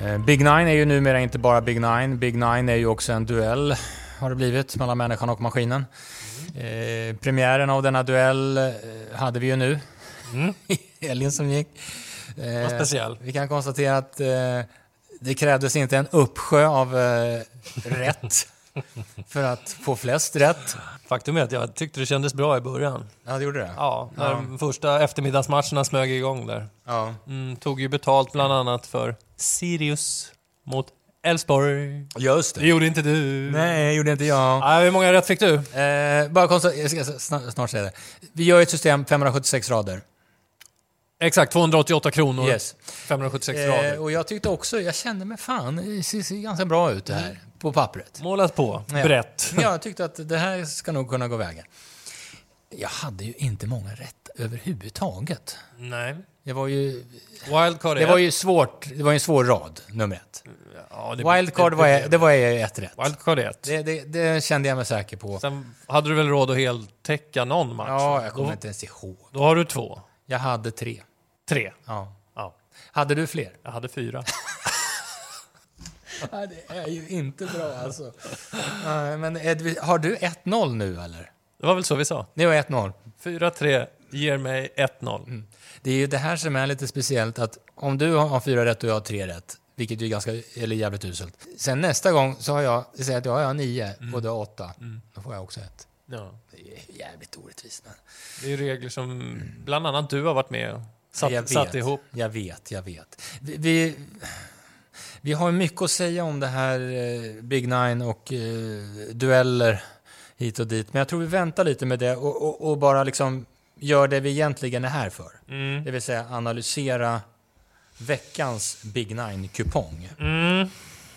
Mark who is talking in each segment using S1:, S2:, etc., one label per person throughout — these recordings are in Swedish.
S1: Eh, Big Nine är ju numera inte bara Big Nine. Big Nine är ju också en duell, har det blivit, mellan människan och maskinen. Eh, premiären av denna duell eh, hade vi ju nu,
S2: Mm.
S1: i helgen som gick. Eh,
S2: Vad speciell.
S1: Vi kan konstatera att eh, det krävdes inte en uppsjö av eh, rätt för att få flest rätt.
S2: Faktum är att jag tyckte det kändes bra i början.
S1: Ja, det gjorde det?
S2: Ja, när de första eftermiddagsmatcherna smög igång där.
S1: Ja.
S2: Mm, tog ju betalt bland annat för Sirius mot Elfsborg.
S1: Just
S2: Det gjorde inte du.
S1: Nej, gjorde inte jag.
S2: Nej, hur många rätt fick du?
S1: Eh, bara konstatera, jag ska snart, snart säga det. Vi gör ett system 576 rader.
S2: Exakt, 288 kronor.
S1: Yes.
S2: 576
S1: Eh,
S2: rader.
S1: och jag tyckte också, jag kände mig fan, det ser, ser ganska bra ut det här på pappret.
S2: Målat på,
S1: Ja.
S2: brett.
S1: Ja, jag tyckte att det här ska nog kunna gå vägen. Jag hade ju inte många rätt överhuvudtaget.
S2: Nej.
S1: Det var ju,
S2: Wildcard
S1: det var ju svårt, det var ju en svår rad, nummer ett.
S2: Ja, det-
S1: Wildcard
S2: det-
S1: var,
S2: det-
S1: jag- det var jag ett rätt.
S2: Wildcard är ett.
S1: Det, det, det kände jag mig säker på.
S2: Sen hade du väl råd att heltäcka någon match?
S1: Ja, jag kommer
S2: då,
S1: inte ens ihåg.
S2: då har du två.
S1: Jag hade tre.
S2: Tre.
S1: Ja.
S2: Ja,
S1: Hade du fler?
S2: jag hade fyra.
S1: Ja, det är ju inte bra alltså. Nej, Men Edvin, har du 1-0 nu eller?
S2: Det var väl så vi sa.
S1: Det var 1-0.
S2: 4-3 ger mig 1-0.
S1: Mm. Det är ju det här som är lite speciellt att om du har fyra rätt och jag har tre rätt, vilket ju är ganska, eller jävligt uselt. Sen nästa gång så har jag, säger att jag har nio och du har åtta. Då får jag också ett.
S2: Ja.
S1: Det är jävligt orättvist. Men
S2: Det är ju regler som bland annat du har varit med och satt,
S1: jag vet,
S2: satt ihop.
S1: Jag vet, jag vet. Vi, vi, vi har mycket att säga om det här eh, Big Nine och eh, dueller hit och dit. Men jag tror vi väntar lite med det och, och, och bara liksom gör det vi egentligen är här för.
S2: Mm.
S1: Det vill säga analysera veckans Big Nine-kupong.
S2: Mm.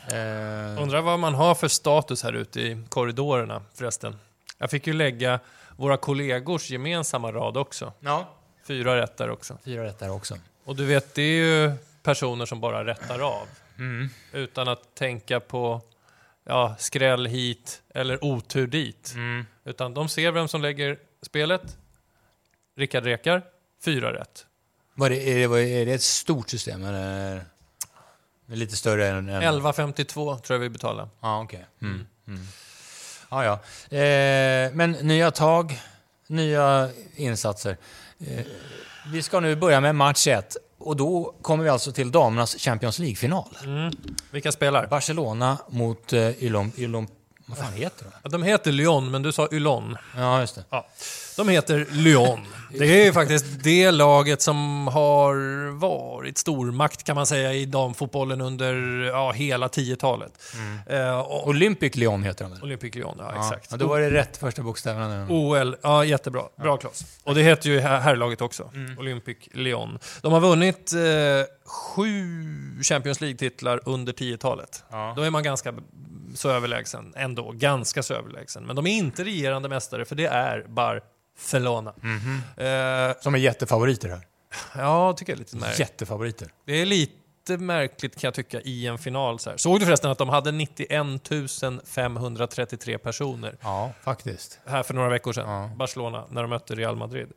S1: Eh,
S2: Undrar vad man har för status här ute i korridorerna förresten. Jag fick ju lägga våra kollegors gemensamma rad också.
S1: ja,
S2: Fyra rätt där också.
S1: fyra rätt där också.
S2: Och du vet, det är ju personer som bara rättar av.
S1: Mm.
S2: Utan att tänka på ja, skräll hit eller otur dit.
S1: Mm.
S2: Utan de ser vem som lägger spelet. Rickard Rekar, fyra rätt.
S1: Var det, är, det, var- är det ett stort system eller? Lite större än... än
S2: 11,52 tror jag vi betalar.
S1: Ja, okej. Mm. Mm. Ja, ja. Eh, men nya tag, nya insatser. Vi ska nu börja med match 1. Och då kommer vi alltså till damernas Champions League-final.
S2: Mm. Vilka spelar?
S1: Barcelona mot eh, Ylom... Ylom vad fan heter det?
S2: Ja, De heter Lyon, men du sa Ylon.
S1: Ja, just det.
S2: Ja. De heter Lyon. Det är ju faktiskt det laget som har varit stormakt kan man säga i damfotbollen under ja, hela 10-talet. Eh, och,
S1: Olympic Lyon heter de?
S2: Olympic Lyon, ja,
S1: Ja,
S2: exakt.
S1: Ja, då var det rätt första bokstäverna.
S2: OL, ja jättebra. Bra Klas. Och det heter ju här- herrlaget också. Olympic Lyon. De har vunnit eh, sju Champions League-titlar under 10-talet.
S1: Ja.
S2: Då är man ganska så överlägsen ändå. Ganska så överlägsen. Men de är inte regerande mästare, för det är Barcelona. Eh,
S1: Som är jättefavoriter här.
S2: ja, tycker jag är lite märkligt.
S1: Jättefavoriter.
S2: Det är lite märkligt kan jag tycka i en final. Så här. Såg du förresten att de hade 91 533 personer
S1: Ja, faktiskt.
S2: här för några veckor sedan,
S1: Ja.
S2: Barcelona, när de mötte Real Madrid.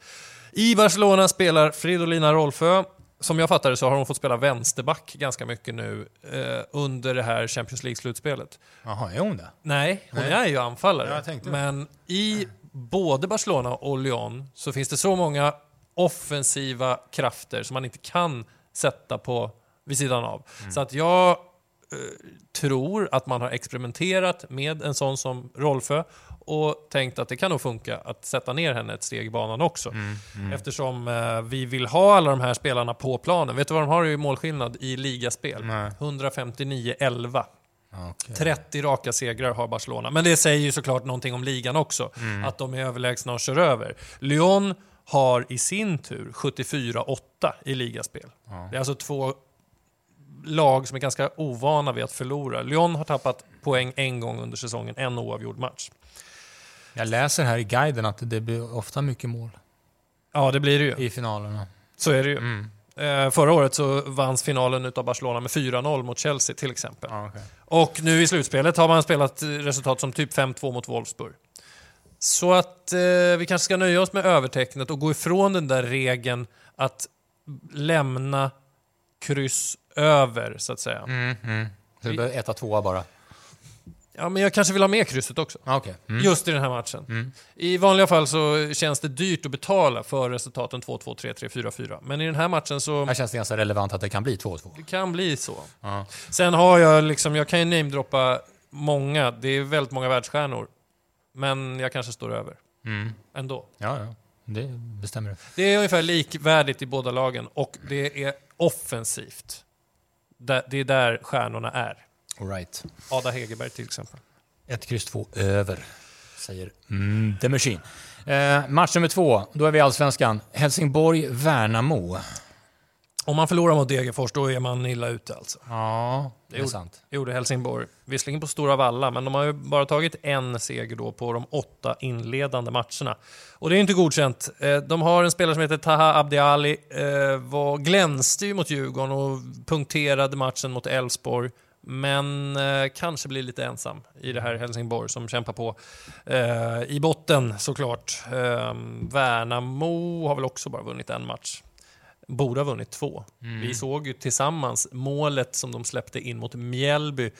S2: I Barcelona spelar Fridolina Rolfö. Som jag fattar det så har hon fått spela vänsterback ganska mycket nu eh, under det här Champions League-slutspelet.
S1: Jaha, är hon det?
S2: Nej, hon
S1: Nej.
S2: är ju anfallare. Men i både Barcelona och Lyon så finns det så många offensiva krafter som man inte kan sätta på vid sidan av.
S1: Mm.
S2: Så att jag eh, tror att man har experimenterat med en sån som Rolfö och tänkt att det kan nog funka att sätta ner henne ett steg i banan också.
S1: Mm,
S2: Eftersom eh, vi vill ha alla de här spelarna på planen. Vet du vad de har i målskillnad i ligaspel?
S1: Nej.
S2: 159-11.
S1: Okej.
S2: 30 raka segrar har Barcelona. Men det säger ju såklart någonting om ligan också. Att de är överlägsna och kör över. Lyon har i sin tur 74-8 i ligaspel. Det är alltså två lag som är ganska ovana vid att förlora. Lyon har tappat poäng en gång under säsongen, en oavgjord match.
S1: Jag läser här i guiden att det blir ofta mycket mål
S2: Ja, det blir det ju.
S1: i finalerna.
S2: Så är det ju.
S1: Mm.
S2: Eh, förra året så vanns finalen utav Barcelona med 4-0 mot Chelsea till exempel.
S1: Ja, okej.
S2: Och nu i slutspelet har man spelat resultat som typ 5-2 mot Wolfsburg. Så att eh, vi kanske ska nöja oss med övertecknet och gå ifrån den där regeln att lämna kryss över, så att säga.
S1: Mm, mm. Så det blir etta, tvåa bara?
S2: Ja, men jag kanske vill ha med krysset också.
S1: Ah, okay. Mm.
S2: Just i den här matchen. I vanliga fall så känns det dyrt att betala för resultaten 2-2, 3-3, 4-4. Men i den här matchen så...
S1: Här känns det ganska relevant att det kan bli 2-2.
S2: Det kan bli så.
S1: Ja.
S2: Sen har jag liksom, jag kan ju namedroppa många, det är väldigt många världsstjärnor. Men jag kanske står över.
S1: Mm.
S2: Ändå.
S1: Ja, ja. Det bestämmer du.
S2: Det är ungefär likvärdigt i båda lagen och det är offensivt. Det är där stjärnorna är.
S1: All right.
S2: Ada Hegerberg till exempel.
S1: Ett kryss två över, säger mm, The Machine. Eh, match nummer två, då är vi i Allsvenskan. Helsingborg-Värnamo.
S2: Om man förlorar mot Degerfors, då är man illa ute alltså.
S1: Ja, det är
S2: Jo.
S1: sant.
S2: gjorde Helsingborg. Visserligen på Stora Valla, men de har ju bara tagit en seger då på de åtta inledande matcherna. Och det är inte godkänt. Eh, De har en spelare som heter Taha Abdiali, eh, var, glänste ju mot Djurgården och punkterade matchen mot Elfsborg. Men eh, kanske blir lite ensam i det här Helsingborg som kämpar på. Eh, I botten såklart. Eh, Värnamo har väl också bara vunnit en match. Borde ha vunnit två. Vi såg ju tillsammans målet som de släppte in mot Mjällby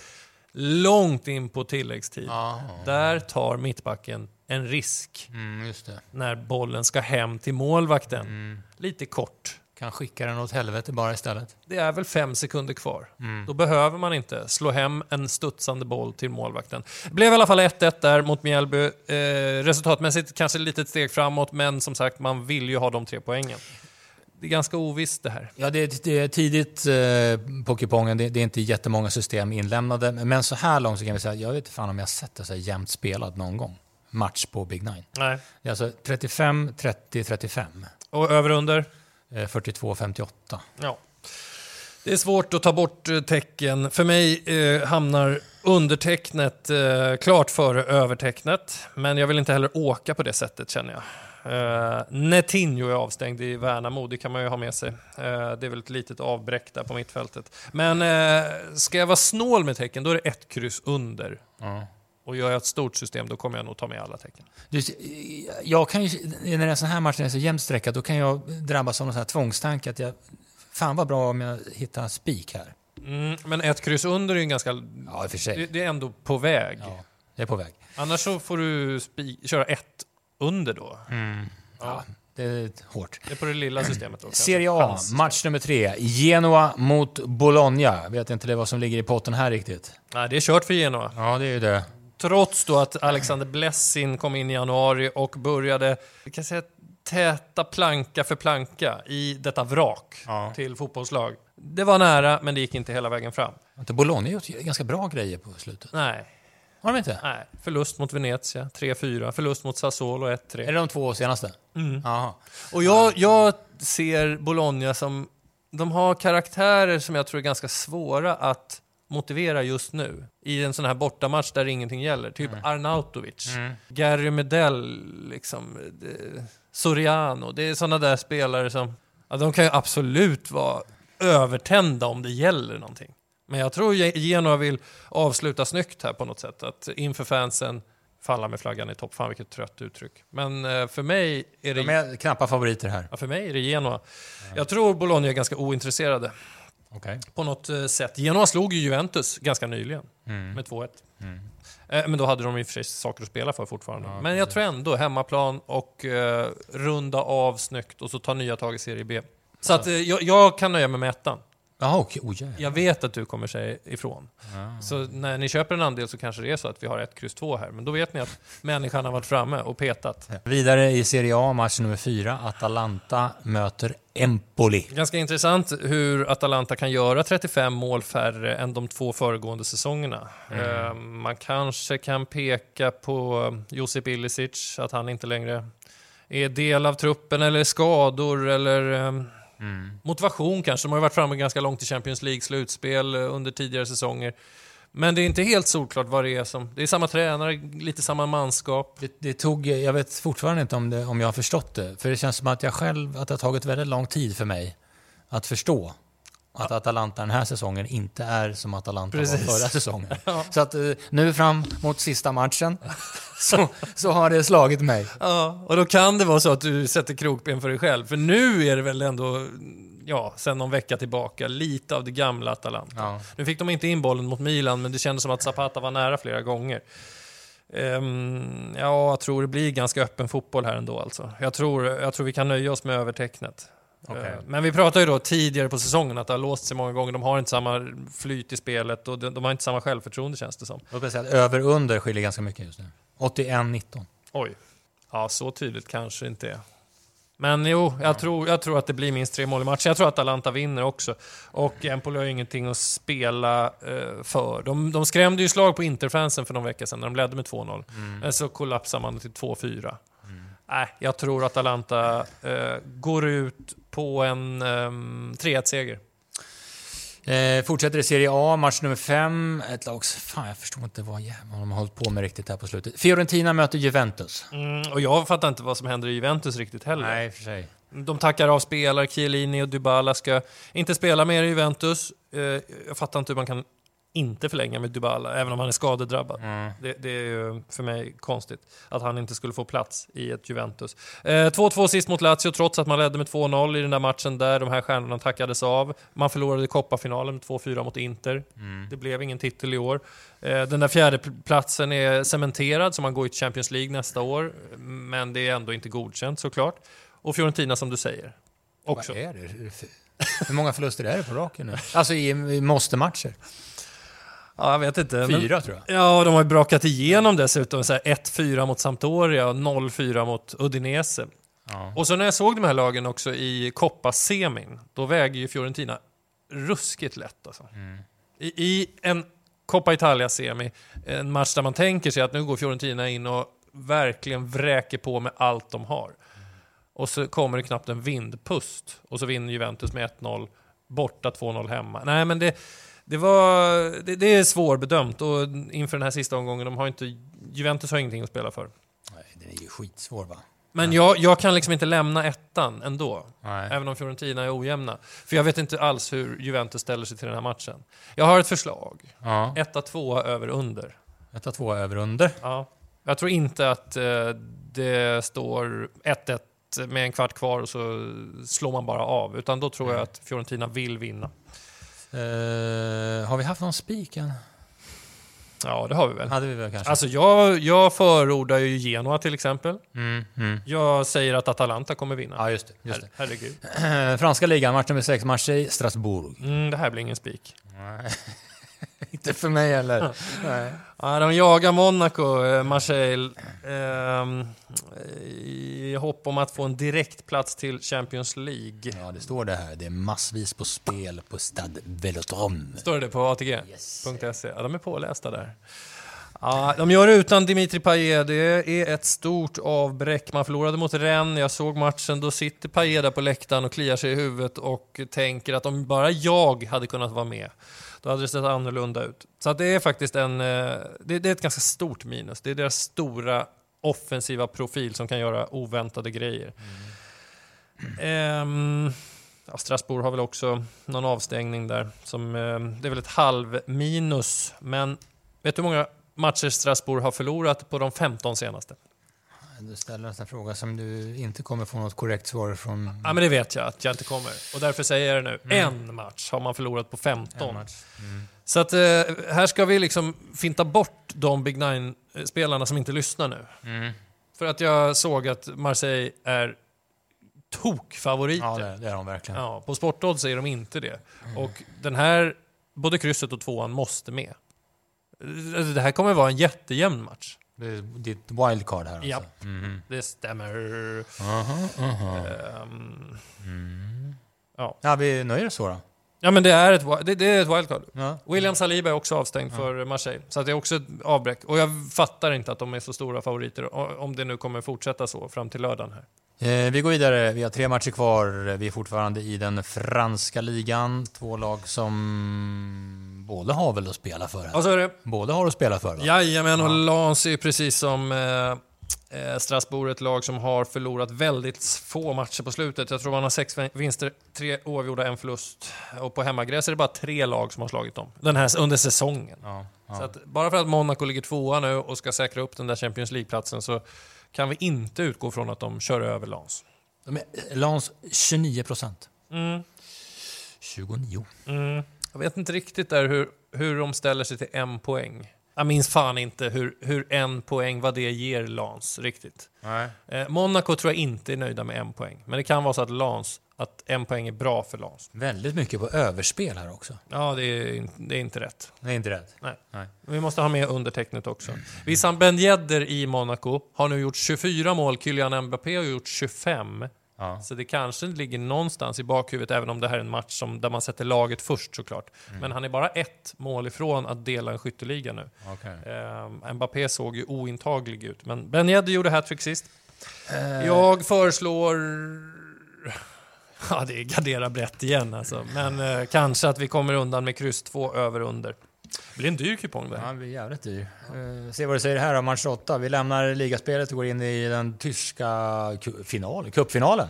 S2: långt in på tilläggstid.
S1: Ja,
S2: Där tar mittbacken en risk
S1: mm,
S2: när bollen ska hem till målvakten.
S1: Mm.
S2: Lite kort.
S1: Kan skicka den åt helvete bara istället.
S2: Det är väl fem sekunder kvar.
S1: Mm.
S2: Då behöver man inte slå hem en studsande boll till målvakten. Det blev i alla fall 1-1 där mot Mjällby. Eh, resultatmässigt kanske ett steg framåt, men som sagt, man vill ju ha de tre poängen. Det är ganska ovisst det här.
S1: Ja, det är, det är tidigt eh, på kupongen. Det, det är inte jättemånga system inlämnade. Men så här långt så kan vi säga, jag vet inte fan om jag sett det så här jämnt spelat någon gång. Match på Big Nine.
S2: Nej.
S1: Det är alltså 35, 30, 35.
S2: Och över under?
S1: Eh, 42, 58.
S2: Ja. Det är svårt att ta bort eh, tecken. För mig eh, hamnar undertecknet eh, klart före övertecknet. Men jag vill inte heller åka på det sättet känner jag. Eh, Netinho är avstängd i Värnamo, det kan man ju ha med sig. Eh, det är väl ett litet avbräck där på mittfältet. Men eh, ska jag vara snål med tecken, då är det ett kryss under.
S1: Ja.
S2: Och gör jag ett stort system, då kommer jag nog ta med alla tecken.
S1: Du, jag kan ju, när det är en sån här match, när det är så jämnt streckat, då kan jag drabbas av någon sån här tvångstanke att jag, fan vad bra om jag hittar en spik här.
S2: Mm, men ett kryss under är ju ganska...
S1: Ja, för sig.
S2: Det, det är ändå på väg.
S1: Ja, det är på väg.
S2: Annars så får du spi- köra ett under då.
S1: Ja, det är hårt.
S2: Det är på det lilla systemet då.
S1: Serie A, match nummer tre. Genoa mot Bologna. Vet inte det vad som ligger i potten här riktigt.
S2: Nej, det är kört för Genoa.
S1: Ja, det är ju det.
S2: Trots då att Alexander Blessin kom in i januari och började, vi kan säga täta planka för planka i detta vrak
S1: Ja.
S2: till fotbollslag. Det var nära, men det gick inte hela vägen fram.
S1: Har inte Bologna gjort ganska bra grejer på slutet?
S2: Nej,
S1: Har de inte?
S2: nej. Förlust mot Venezia, 3-4. Förlust mot Sassuolo, 1-3.
S1: Är det de två senaste?
S2: Mm.
S1: Jaha.
S2: Och jag, jag ser Bologna som... De har karaktärer som jag tror är ganska svåra att motivera just nu. I en sån här bortamatch där ingenting gäller. Typ Arnautovic, Gary Medell, liksom, det, Soriano. Det är såna där spelare som... Ja, de kan ju absolut vara övertända om det gäller någonting. Men jag tror Ge- Genoa vill avsluta snyggt här på något sätt. Att inför fansen falla med flaggan i topp. Fan vilket trött uttryck. Men eh, för mig är det...
S1: De är knappa favoriter här.
S2: Ja, för mig är det Genoa. Jag tror Bologna är ganska ointresserade
S1: Okej.
S2: på något eh, sätt. Genoa slog ju Juventus ganska nyligen med 2-1. Eh, Men då hade de i och för sig saker att spela för fortfarande. Men jag tror ändå hemmaplan och eh, runda av snyggt och så ta nya tag i Serie B. Så att, eh, jag, jag kan nöja mig med ettan.
S1: Jaha, okej. Oh, jävlar.
S2: Jag vet att du kommer säga ifrån. Så när ni köper en andel så kanske det är så att vi har ett kryss två här. Men då vet ni att människan har varit framme och petat.
S1: Vidare i Serie A, match nummer fyra. Atalanta möter Empoli.
S2: Ganska intressant hur Atalanta kan göra 35 mål färre än de två föregående säsongerna. Eh, man kanske kan peka på Josip Ilicic, att han inte längre är del av truppen, eller skador, eller Mm. motivation kanske. De har ju varit framme ganska långt i Champions League-slutspel eh, under tidigare säsonger. Men det är inte helt solklart vad det är som... Det är samma tränare, lite samma manskap.
S1: Det, det tog, jag vet fortfarande inte om, det, om jag har förstått det. För det känns som att jag själv, att det har tagit väldigt lång tid för mig att förstå att Atalanta den här säsongen inte är som Atalanta
S2: Precis.
S1: var förra säsongen. Så att eh, nu fram mot sista matchen så, så har det slagit mig.
S2: Ja, och då kan det vara så att du sätter krokben för dig själv. För nu är det väl ändå ja, sen någon vecka tillbaka, lite av det gamla Atalanta.
S1: Ja.
S2: Nu fick de inte in bollen mot Milan, men det kändes som att Zapata var nära flera gånger. Ehm, ja, jag tror det blir ganska öppen fotboll här ändå alltså. Jag tror, jag tror vi kan nöja oss med övertecknet.
S1: Okej.
S2: Eh, Men vi pratade ju då tidigare på säsongen att det har låst sig många gånger. De har inte samma flyt i spelet och de, de har inte samma självförtroende känns det som.
S1: Låt mig säga att över under skiljer ganska mycket just nu. 81-19.
S2: Oj. Ja, så tydligt kanske inte är. Men jo, jag, tror, jag tror att det blir minst tre mål i matchen. Jag tror att Atalanta vinner också. Och Empoli har ju ingenting att spela eh, för. De, de skrämde ju slag på Interfansen för någon vecka sedan när de ledde med 2-0. Men så kollapsade man till 2-4. Nej, jag tror att Atalanta eh, går ut på en um, 3-1-seger.
S1: Eh, fortsätter i Serie A, match nummer fem. Ett lag... Fan, jag förstår inte vad jävlar de har hållit på med riktigt här på slutet. Fiorentina möter Juventus.
S2: Mm, och jag fattar inte vad som händer i Juventus riktigt heller.
S1: Nej, för sig.
S2: De tackar av spelare, Chiellini och Dybala ska inte spela mer i Juventus. Eh, jag fattar inte hur man kan inte förlänga med Dybala, även om han är skadedrabbad.
S1: Mm.
S2: Det, det är ju för mig konstigt att han inte skulle få plats i ett Juventus. Eh, 2-2 sist mot Lazio, trots att man ledde med 2-0 i den där matchen där de här stjärnorna tackades av. Man förlorade i Coppa-finalen med 2-4 mot Inter. Det blev ingen titel i år. Eh, den där fjärde pl- platsen är cementerad, så man går i Champions League nästa år. Men det är ändå inte godkänt såklart. Och Fiorentina som du säger. Också.
S1: Vad är det? Hur många förluster är det på raken nu? Alltså i, i måste-matcher?
S2: Ja, jag vet inte. men-
S1: Fyra, tror jag.
S2: Ja, de har ju brakat igenom dessutom. Så här 1-4 mot Sampdoria och 0-4 mot Udinese.
S1: Ja.
S2: Och så när jag såg de här lagen också i Coppa-semin, då väger ju Fiorentina ruskigt lätt alltså. I, I en Coppa Italia-semi, en match där man tänker sig att nu går Fiorentina in och verkligen vräker på med allt de har. Och så kommer det knappt en vindpust och så vinner Juventus med 1-0, borta 2-0 hemma. Nej, men det, det, var, det, det är svårbedömt och inför den här sista omgången, de har inte, Juventus har ingenting att spela för.
S1: Nej, den är ju skitsvår, va?
S2: Men jag, jag kan liksom inte lämna ettan ändå.
S1: Nej.
S2: Även om Fiorentina är ojämna. För jag vet inte alls hur Juventus ställer sig till den här matchen. Jag har ett förslag.
S1: Ja.
S2: Etta, tvåa, över, under.
S1: Etta, tvåa, över, under.
S2: Ja. Jag tror inte att eh, det står 1-1 med en kvart kvar och så slår man bara av. Utan då tror jag att Fiorentina vill vinna.
S1: Eh, har vi haft någon spik än?
S2: Ja, det har vi väl.
S1: hade vi väl kanske.
S2: Alltså jag, jag förordar ju Genoa till exempel.
S1: Mm, mm.
S2: Jag säger att Atalanta kommer vinna.
S1: Ja, just det. Just
S2: Her- herregud.
S1: Franska ligan, match nummer sex, Marseille, Strasbourg.
S2: Mm, det här blir ingen spik.
S1: Inte för mig heller. Nej.
S2: Ja, de jagar Monaco, eh, Marseille, ehm, i hopp om att få en direktplats till Champions League.
S1: Ja, det står det här. Det är massvis på spel på Stade Velodrome.
S2: Står det på ATG.se? Ja, de är pålästa där. Ja, de gör det utan Dimitri Payet. Det är ett stort avbräck. Man förlorade mot Rennes. Jag såg matchen. Då sitter Payet där på läktaren och kliar sig i huvudet och tänker att om bara jag hade kunnat vara med, då hade det sett annorlunda ut. Så att det är faktiskt en, eh, det, det är ett ganska stort minus. Det är deras stora offensiva profil som kan göra oväntade grejer. Ehm, ja, Strasbourg har väl också någon avstängning där. Som, eh, det är väl ett halv minus. Men vet du hur många matcher Strasbourg har förlorat på de 15 senaste?
S1: Du ställer en sån fråga som du inte kommer få något korrekt svar från.
S2: Ja, men det vet jag att jag inte kommer. Och därför säger jag det nu. En match har man förlorat på 15.
S1: En match. Mm.
S2: Så att eh, här ska vi liksom finta bort de Big Nine-spelarna som inte lyssnar nu.
S1: Mm.
S2: För att jag såg att Marseille är tokfavoriter.
S1: Ja, det, det är de verkligen.
S2: Ja, på Sportodds är de inte det. Och den här, både krysset och tvåan måste med. Det här kommer vara en jättejämn match.
S1: Det är ditt wildcard här alltså.
S2: Ja.
S1: Mhm.
S2: Det stämmer.
S1: Aha, aha.
S2: Ehm,
S1: Mm.
S2: ja.
S1: Ja, vi nöjer oss så då.
S2: ja, men det är ett, det, det är ett wildcard.
S1: Ja.
S2: William Saliba är också avstängd för Marseille. Så att det är också ett avbräck. Och jag fattar inte att de är så stora favoriter, om det nu kommer fortsätta så fram till lördagen här.
S1: Eh, vi går vidare. Vi har tre matcher kvar. Vi är fortfarande i den franska ligan. Två lag som båda har väl att spela för?
S2: Och så är det
S1: Båda har att spela för va?
S2: Jajamän, och Lens är precis som eh, eh, Strasbourg ett lag som har förlorat väldigt få matcher på slutet. Jag tror man har sex vin- vinster, tre oavgjorda, en förlust. Och på hemmagräs är det bara tre lag som har slagit dem den här, under säsongen.
S1: Ja, ja.
S2: Så att bara för att Monaco ligger tvåa nu och ska säkra upp den där Champions League-platsen så kan vi inte utgå från att de kör över.
S1: De är, Lans 29 procent.
S2: Mm.
S1: 29.
S2: Mm. Jag vet inte riktigt där hur, hur de ställer sig till en poäng. Jag minns fan inte hur, hur en poäng, vad det ger Lans riktigt.
S1: Nej.
S2: Eh, Monaco tror jag inte är nöjda med en poäng. Men det kan vara så att Lans, att en poäng är bra för Lans.
S1: Väldigt mycket på överspel här också.
S2: Ja, det är, det är inte rätt.
S1: Det är inte rätt.
S2: Nej.
S1: Nej.
S2: Vi måste ha med undertecknet också. Wissam Ben Yedder i Monaco har nu gjort 24 mål, Kylian Mbappé har gjort 25.
S1: Ja.
S2: Så det kanske ligger någonstans i bakhuvudet, även om det här är en match som, där man sätter laget först såklart. Men han är bara ett mål ifrån att dela en skytteliga nu.
S1: Okay.
S2: Eh, Mbappé såg ju ointaglig ut, men Ben Yedder gjorde hattrick sist. Jag föreslår... Ja, det är gardera brett igen alltså. Men eh, kanske att vi kommer undan med kryss 2 över under. Det blir en dyr kupong det.
S1: Ja, det blir jävligt dyr. Uh, se vad du säger här om match 8. Vi lämnar ligaspelet och går in i den tyska ku- finalen, cupfinalen.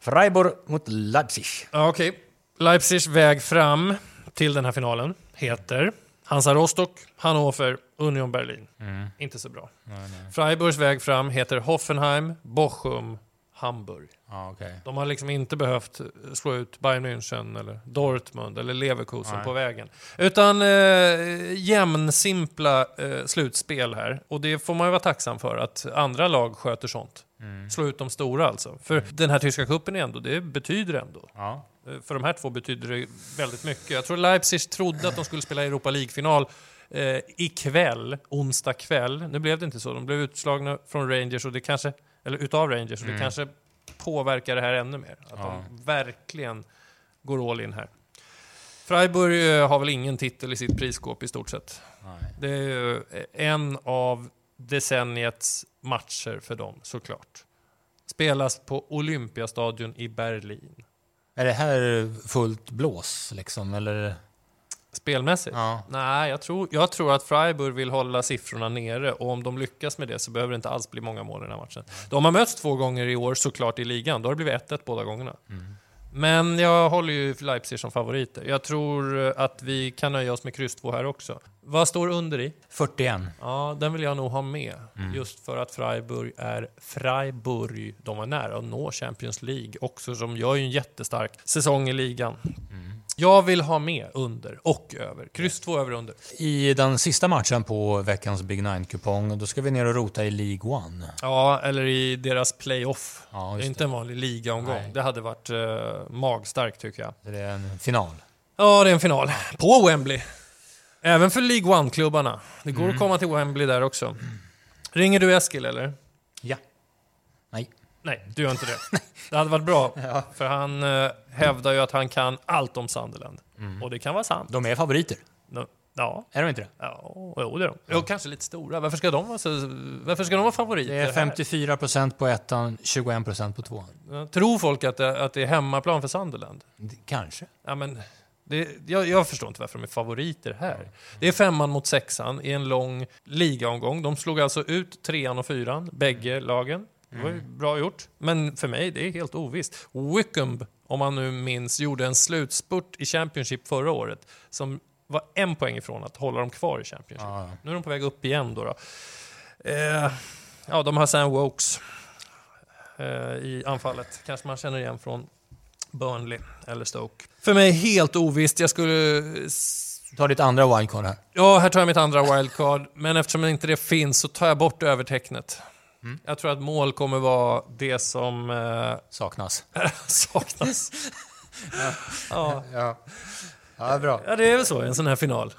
S1: Freiburg mot Leipzig.
S2: Ja, Okej. Leipzigs väg fram till den här finalen heter Hansa Rostock, Hannover, Union Berlin. Inte så bra. Freiburgs väg fram heter Hoffenheim, Bochum, Hamburg.
S1: Ja, okej.
S2: De har liksom inte behövt slå ut Bayern München eller Dortmund eller Leverkusen
S1: Nej.
S2: på vägen. Utan eh, jämnsimpla eh, slutspel här. Och det får man ju vara tacksam för, att andra lag sköter sånt. Slå ut de stora alltså. För den här tyska cupen är ändå, det betyder ändå.
S1: Ja.
S2: Eh, För de här två betyder det väldigt mycket. Jag tror Leipzig trodde att de skulle spela Europa League-final eh, ikväll, onsdag kväll. Nu blev det inte så. De blev utslagna från Rangers, och det kanske, eller utav Rangers, och det kanske påverkar det här ännu mer. Att
S1: Ja.
S2: de verkligen går all in här. Freiburg eh, har väl ingen titel i sitt prisskåp i stort sett.
S1: Nej.
S2: Det är ju en av decenniets matcher för dem, såklart. Spelas på Olympiastadion i Berlin.
S1: Är det här fullt blås liksom, eller?
S2: Spelmässigt?
S1: Ja.
S2: Nej, jag tror, jag tror att Freiburg vill hålla siffrorna nere och om de lyckas med det så behöver det inte alls bli många mål i den här matchen. De har mötts två gånger i år såklart i ligan, då har det blivit 1-1 båda gångerna. Men jag håller ju Leipzig som favoriter. Jag tror att vi kan nöja oss med kryss 2 här också. Vad står under i?
S1: 41.
S2: Ja, den vill jag nog ha med. Just för att Freiburg är Freiburg. De var nära att nå Champions League också, som gör ju en jättestark säsong i ligan. Jag vill ha med under och över. Kryss 2 över under.
S1: I den sista matchen på veckans Big Nine-kupong, då ska vi ner och rota i League One.
S2: Ja, eller i deras playoff.
S1: Ja,
S2: det är inte en vanlig ligaomgång.
S1: Nej.
S2: Det hade varit uh, magstarkt tycker jag.
S1: det. Det är en final.
S2: Ja, det är en final. På Wembley. Även för League One-klubbarna. Det går att komma till Wembley där också. Ringer du Eskil eller?
S1: Ja. Nej.
S2: Nej, du gör inte det. Det hade varit bra, för han eh, hävdar ju att han kan allt om Sunderland. Och det kan vara sant.
S1: De är favoriter.
S2: No, ja,
S1: Är de inte det?
S2: ja, jo det är de. Jo, kanske lite stora. Varför ska de vara, så, varför ska de vara favoriter?
S1: Det är
S2: här?
S1: 54 procent på ettan, 21 procent på tvåan.
S2: Ja, Tror folk att det, att det är hemmaplan för Sunderland?
S1: Det- Kanske.
S2: Ja, men det, jag, jag förstår inte varför de är favoriter här. Det är femman mot sexan i en lång ligaomgång. De slog alltså ut trean och fyran, bägge lagen. Det var ju bra gjort. Men för mig, det är helt ovisst. Wickham, om man nu minns, gjorde en slutspurt i Championship förra året som var en poäng ifrån att hålla dem kvar i Championship.
S1: Ja.
S2: Nu är de på väg upp igen då. då. Eh, ja, de har Sam Wokes eh, i anfallet. Kanske man känner igen från Burnley eller Stoke. För mig helt ovisst. Jag skulle...
S1: Ta ditt andra wildcard här.
S2: Ja, här tar jag mitt andra wildcard. Men eftersom inte det finns så tar jag bort övertecknet. Jag tror att mål kommer vara det som eh,
S1: Saknas.
S2: saknas. ja.
S1: Ja. Ja, bra.
S2: ja, det är väl så i en sån här final.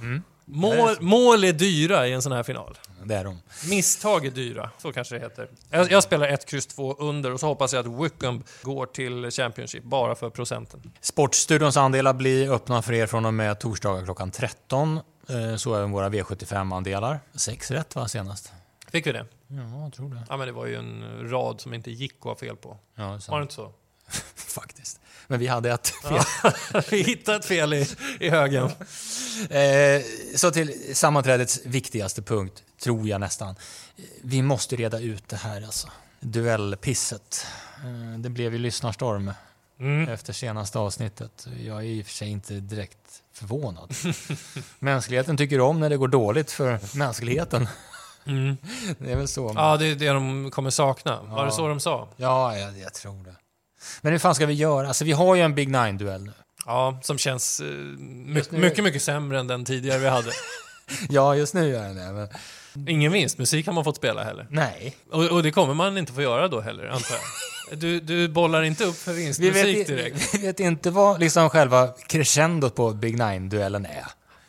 S2: Mål, mål är dyra i en sån här final.
S1: Det är de.
S2: Misstag är dyra, så kanske det heter. Jag, jag spelar 1, kryss 2 under och så hoppas jag att Wickham går till Championship bara för procenten.
S1: Sportstudions andelar blir öppna för er från och med torsdagar klockan 13. Eh, Så även våra V75-andelar. Sex rätt va, senast?
S2: Fick vi det?
S1: Ja, jag tror det.
S2: Ja, men det var ju en rad som inte gick att ha fel på.
S1: Ja, det är
S2: Var det inte så?
S1: Faktiskt. Men vi hade ett fel.
S2: vi hittade ett fel i, i högen.
S1: Eh, så till sammanträdets viktigaste punkt, tror jag nästan. Vi måste reda ut det här alltså. Duellpisset. Eh, det blev ju lyssnarstorm
S2: Mm.
S1: efter senaste avsnittet. Jag är i och för sig inte direkt förvånad. Mänskligheten tycker om när det går dåligt för mänskligheten.
S2: Mm.
S1: Det är väl så.
S2: Ja, det är det de kommer sakna. Var det
S1: Ja.
S2: så de sa?
S1: Ja, jag, jag tror det. Men hur fan ska vi göra? Alltså, vi har ju en Big Nine-duell nu.
S2: Ja, som känns eh, my
S1: Just nu-
S2: mycket, mycket sämre än den tidigare vi hade.
S1: Ja, just nu gör den det. Men...
S2: Ingen vinstmusik har man fått spela heller.
S1: Nej.
S2: Och, och det kommer man inte få göra då heller, antar jag. Du, du bollar inte upp för
S1: Vi
S2: vinstmusik
S1: vet,
S2: direkt.
S1: vi vet inte vad liksom själva crescendot på Big Nine-duellen är.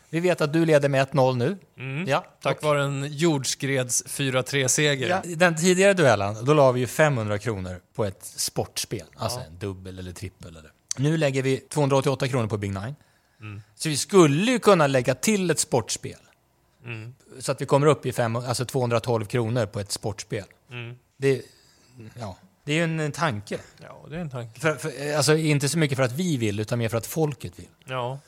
S1: Vi vet att du leder med 1-0 nu.
S2: Mm.
S1: Ja.
S2: Tack vare en jordskreds 4-3-seger.
S1: Ja, den tidigare duellen, då la vi ju 500 kronor på ett sportspel. Alltså en dubbel eller trippel. Eller. Nu lägger vi 288 kronor på Big Nine. Så vi skulle ju kunna lägga till ett sportspel. Så att vi kommer upp i fem, alltså 212 kronor på ett sportspel. Det, ja, det är ju en, en tanke.
S2: Ja, det är en tanke.
S1: För, för, alltså inte så mycket för att vi vill, utan mer för att folket vill.
S2: Ja.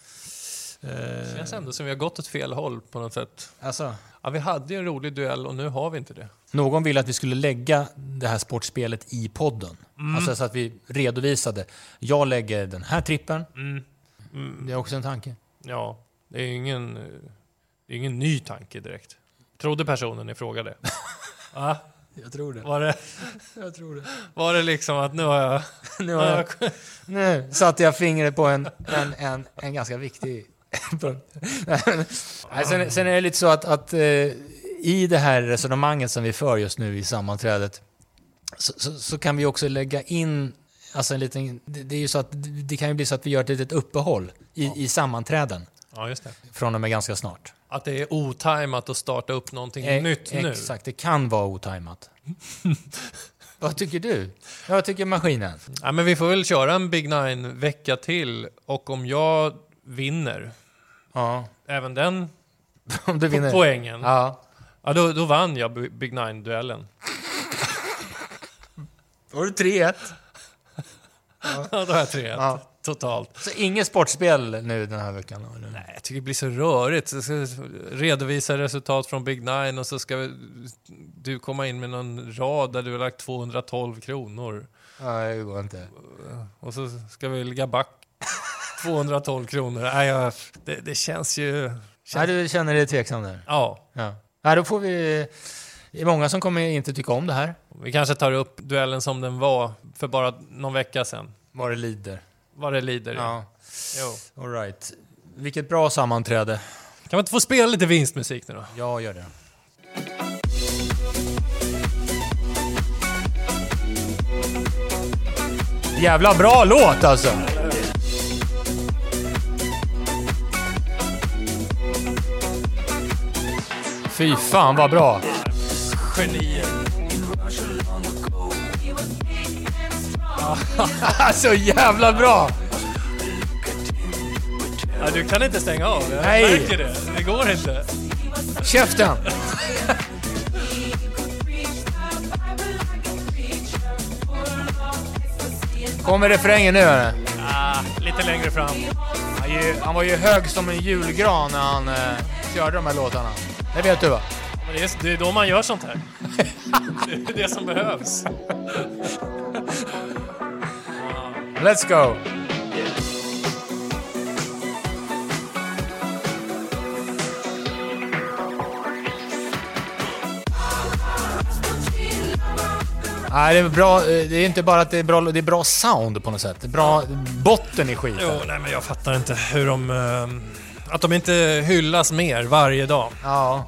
S2: Det känns ändå som vi har gått åt fel håll på något sätt.
S1: Alltså,
S2: Ja, vi hade ju en rolig duell och nu har vi inte det.
S1: någon ville att vi skulle lägga det här sportspelet i podden. Alltså så att vi redovisade. Jag lägger den här trippen. Det är också en tanke.
S2: Ja, det är ingen, eh, det är ingen ny tanke direkt. Trodde personen i fråga det? Ja,
S1: Jag tror det.
S2: var det?
S1: Jag tror det.
S2: Var det liksom att nu har jag...
S1: Nu, har jag, nu satte jag fingret på en, en, en, en ganska viktig. Nej, sen, sen är det lite så att, att eh, i det här resonemanget som vi för just nu i sammanträdet så, så, så kan vi också lägga in Alltså en liten, det, det är ju så att det kan ju bli så att vi gör ett litet uppehåll i, i sammanträden
S2: Ja, just det.
S1: från och med ganska snart.
S2: Att det är otajmat att starta upp någonting
S1: e
S2: nytt nu.
S1: Exakt, det kan vara otajmat. Vad tycker du? Vad tycker maskinen?
S2: Ja, men vi får väl köra en Big Nine-vecka till och om jag vinner
S1: Ja,
S2: även den
S1: om du vinner.
S2: poängen, ja.
S1: Ja.
S2: då, då vann jag Bi- Big Nine-duellen.
S1: Då har du 3-1.
S2: Ja, då har jag tre
S1: Ja.
S2: totalt.
S1: Så inget sportspel nu den här veckan? eller?
S2: Nej, jag tycker det blir så rörigt. Jag ska redovisa resultat från Big Nine och så ska vi- du komma in med någon rad där du har lagt 212 kronor.
S1: Nej, det går inte.
S2: Och så ska vi ligga back 212 kronor. Nej, jag, det, det känns ju...
S1: Nej, du känner dig tveksam där?
S2: Ja,
S1: Ja. Nej, då får vi... Det är många som kommer inte tycka om det här.
S2: vi kanske tar upp duellen som den var för bara någon vecka sedan.
S1: Vad det lider.
S2: Vad det lider.
S1: Ja,
S2: Jo.
S1: all right. Vilket bra sammanträde.
S2: Kan man inte få spela lite vinstmusik nu då?
S1: Jag gör det. Jävla bra låt alltså! Fy fan vad bra!
S2: Genier.
S1: Så jävla bra!
S2: Ja, du kan inte stänga av. Jag
S1: Nej.
S2: märker det. Det går inte.
S1: Käften! Kommer refrängen nu hörru.
S2: Ah, lite längre fram.
S1: Han, ju- han var ju hög som en julgran när han eh, körde de här låtarna. Det vet du va?
S2: Men det, är, det är då man gör sånt här. Det är det som behövs.
S1: Let's go! Nej, det är bra. eh, Det är inte bara att det är bra, det är bra sound på något sätt. Bra botten i skiten.
S2: Jo, nej men jag fattar inte hur de... ehm, att de inte hyllas mer varje dag.
S1: Ja.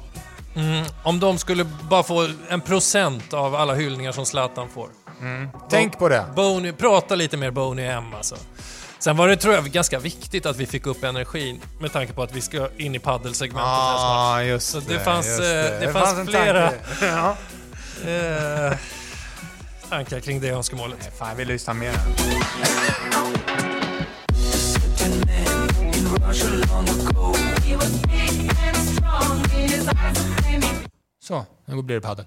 S2: Mm, om de skulle bara få en procent av alla hyllningar som Zlatan får.
S1: Tänk på det.
S2: Boney, prata lite mer Boney M alltså. Sen var det, tror jag, ganska viktigt att vi fick upp energin med tanke på att vi ska in i paddelsegmentet här snart.
S1: Just
S2: Så det fanns,
S1: just
S2: eh, det fanns
S1: en
S2: flera-
S1: tanke. ja.
S2: Eh, tankar kring det önskemålet.
S1: Fan, jag vill lyssna mer. Så, nu blir det padel.